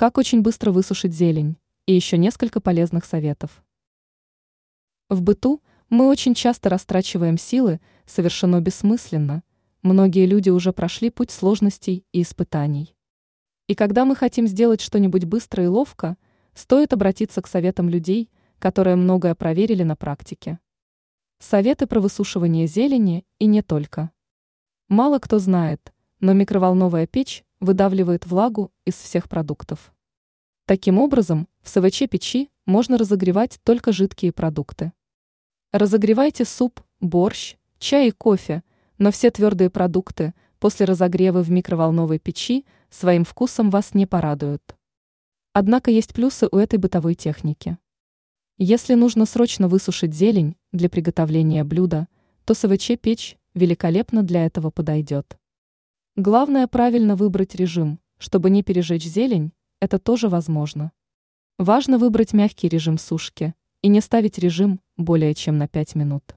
Как очень быстро высушить зелень и еще несколько полезных советов. В быту мы очень часто растрачиваем силы совершенно бессмысленно. Многие люди уже прошли путь сложностей и испытаний. И когда мы хотим сделать что-нибудь быстро и ловко, стоит обратиться к советам людей, которые многое проверили на практике. Советы про высушивание зелени и не только. Мало кто знает, но микроволновая печь выдавливает влагу из всех продуктов. Таким образом, в СВЧ-печи можно разогревать только жидкие продукты. Разогревайте суп, борщ, чай и кофе, но все твердые продукты после разогрева в микроволновой печи своим вкусом вас не порадуют. Однако есть плюсы у этой бытовой техники. Если нужно срочно высушить зелень для приготовления блюда, то СВЧ-печь великолепно для этого подойдет. Главное правильно выбрать режим, чтобы не пережечь зелень, это тоже возможно. Важно выбрать мягкий режим сушки и не ставить режим более чем на 5 минут.